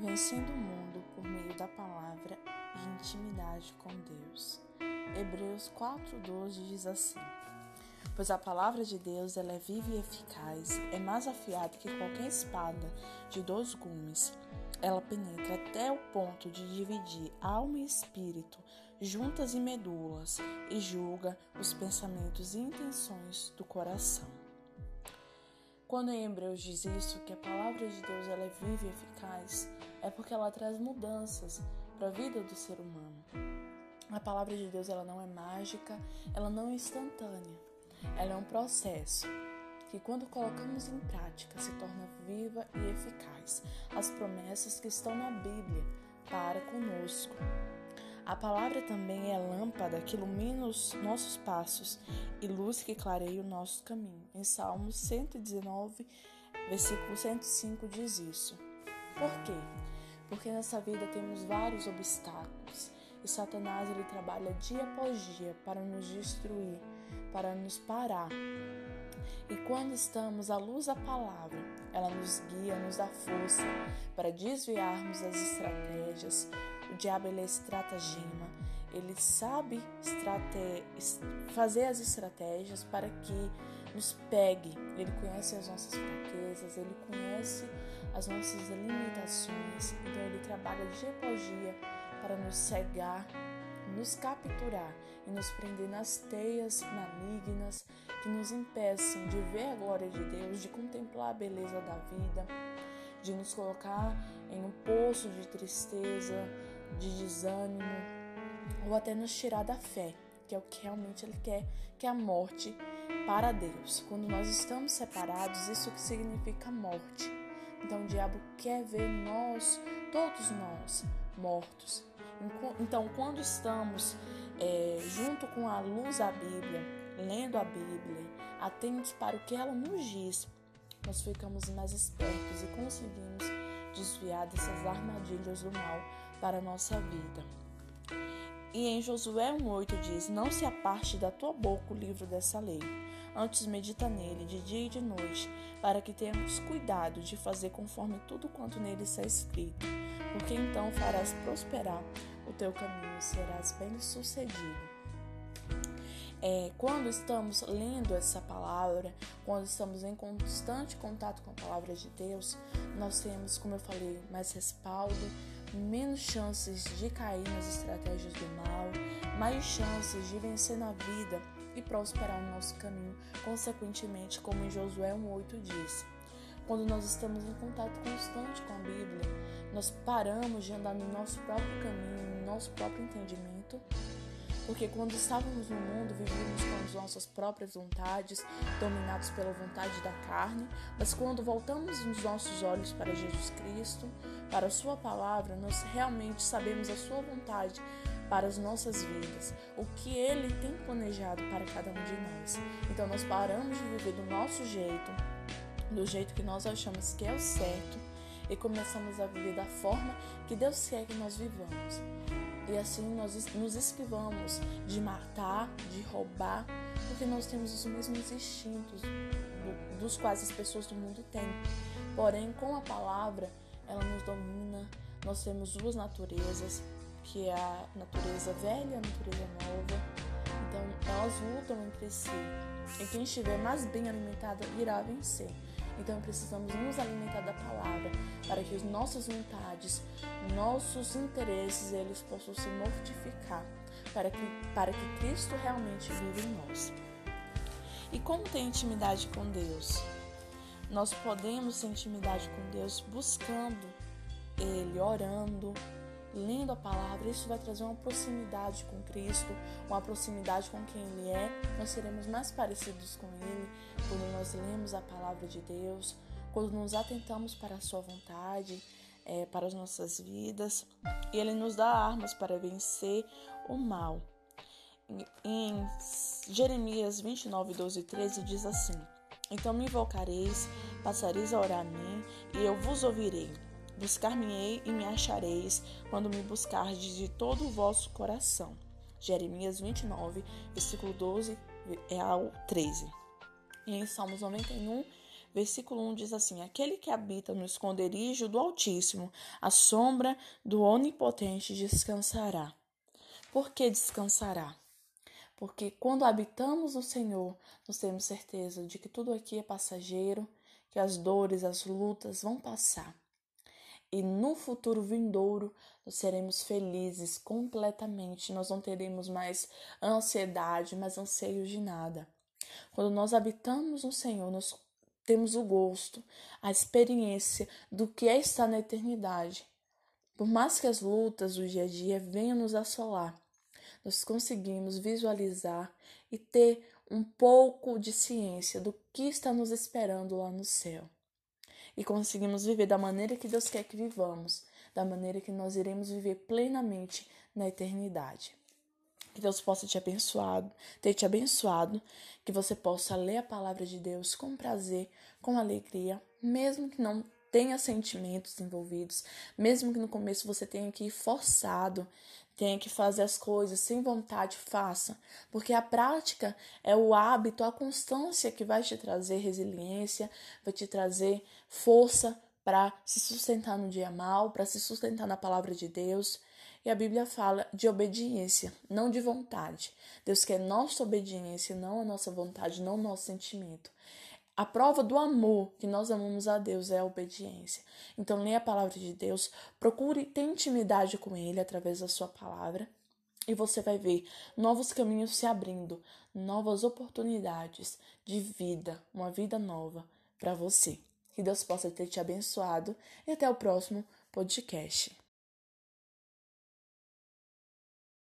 vencendo o mundo por meio da palavra e intimidade com Deus. Hebreus 4:12 diz assim: Pois a palavra de Deus ela é viva e eficaz, é mais afiada que qualquer espada de dois gumes. Ela penetra até o ponto de dividir alma e espírito, juntas e medulas, e julga os pensamentos e intenções do coração. Quando em Hebreus diz isso, que a palavra de Deus ela é viva e eficaz, é porque ela traz mudanças para a vida do ser humano. A palavra de Deus ela não é mágica, ela não é instantânea. Ela é um processo que, quando colocamos em prática, se torna viva e eficaz. As promessas que estão na Bíblia para conosco. A palavra também é lâmpada que ilumina os nossos passos e luz que clareia o nosso caminho. Em Salmos 119, versículo 105 diz isso. Por quê? Porque nessa vida temos vários obstáculos e Satanás ele trabalha dia após dia para nos destruir, para nos parar. E quando estamos à luz da palavra, ela nos guia, nos dá força para desviarmos as estratégias. O diabo ele é estratagema, ele sabe estrate... fazer as estratégias para que nos pegue. Ele conhece as nossas fraquezas, ele conhece as nossas limitações. Então ele trabalha dia após para nos cegar nos capturar e nos prender nas teias malignas que nos impeçam de ver a glória de Deus, de contemplar a beleza da vida, de nos colocar em um poço de tristeza, de desânimo, ou até nos tirar da fé, que é o que realmente Ele quer, que é a morte para Deus. Quando nós estamos separados, isso que significa morte. Então o diabo quer ver nós, todos nós, mortos, então, quando estamos é, junto com a luz da Bíblia, lendo a Bíblia, atentos para o que ela nos diz, nós ficamos mais espertos e conseguimos desviar dessas armadilhas do mal para a nossa vida. E em Josué 1,8 diz: Não se aparte da tua boca o livro dessa lei, antes medita nele de dia e de noite, para que tenhamos cuidado de fazer conforme tudo quanto nele está escrito, porque então farás prosperar o teu caminho e serás bem-sucedido. É, quando estamos lendo essa palavra, quando estamos em constante contato com a palavra de Deus, nós temos, como eu falei, mais respaldo, menos chances de cair nas estratégias do mal, mais chances de vencer na vida e prosperar no nosso caminho, consequentemente, como em Josué 1,8 diz. Quando nós estamos em contato constante com a Bíblia, nós paramos de andar no nosso próprio caminho, no nosso próprio entendimento, porque quando estávamos no mundo, vivíamos com as nossas próprias vontades, dominados pela vontade da carne, mas quando voltamos os nossos olhos para Jesus Cristo, para a Sua palavra, nós realmente sabemos a Sua vontade para as nossas vidas, o que Ele tem planejado para cada um de nós. Então nós paramos de viver do nosso jeito, do jeito que nós achamos que é o certo e começamos a viver da forma que Deus quer que nós vivamos. E assim nós nos esquivamos de matar, de roubar, porque nós temos os mesmos instintos do, dos quais as pessoas do mundo têm. Porém, com a palavra, ela nos domina. Nós temos duas naturezas, que é a natureza velha e a natureza nova. Então, elas lutam entre si. E quem estiver mais bem alimentado irá vencer. Então precisamos nos alimentar da palavra para que as nossas vontades, nossos interesses, eles possam se mortificar, para que, para que Cristo realmente viva em nós. E como ter intimidade com Deus? Nós podemos ter intimidade com Deus buscando Ele, orando, lendo a palavra, isso vai trazer uma proximidade com Cristo, uma proximidade com quem Ele é. Nós seremos mais parecidos com Ele quando nós lemos a palavra de Deus, quando nos atentamos para a Sua vontade, é, para as nossas vidas. E Ele nos dá armas para vencer o mal. Em Jeremias 29, 12 e 13 diz assim: Então me invocareis, passareis a orar a mim, e eu vos ouvirei. Buscar-me-ei e me achareis quando me buscardes de todo o vosso coração. Jeremias 29, versículo 12 ao 13. E em Salmos 91, Versículo 1 diz assim: Aquele que habita no esconderijo do Altíssimo, a sombra do Onipotente descansará. Por que descansará? Porque quando habitamos no Senhor, nós temos certeza de que tudo aqui é passageiro, que as dores, as lutas vão passar. E no futuro vindouro, nós seremos felizes completamente. Nós não teremos mais ansiedade, mais anseios de nada. Quando nós habitamos no Senhor, nós temos o gosto, a experiência do que é estar na eternidade. Por mais que as lutas do dia a dia venham nos assolar, nós conseguimos visualizar e ter um pouco de ciência do que está nos esperando lá no céu. E conseguimos viver da maneira que Deus quer que vivamos, da maneira que nós iremos viver plenamente na eternidade. Que Deus possa te abençoado, ter te abençoado, que você possa ler a palavra de Deus com prazer, com alegria, mesmo que não tenha sentimentos envolvidos, mesmo que no começo você tenha que ir forçado, tenha que fazer as coisas sem vontade, faça, porque a prática é o hábito, a constância que vai te trazer resiliência, vai te trazer força para se sustentar no dia mal, para se sustentar na palavra de Deus. E a Bíblia fala de obediência, não de vontade. Deus quer nossa obediência, não a nossa vontade, não o nosso sentimento. A prova do amor que nós amamos a Deus é a obediência. Então, leia a palavra de Deus, procure ter intimidade com Ele através da sua palavra e você vai ver novos caminhos se abrindo, novas oportunidades de vida, uma vida nova para você. Que Deus possa ter te abençoado e até o próximo podcast.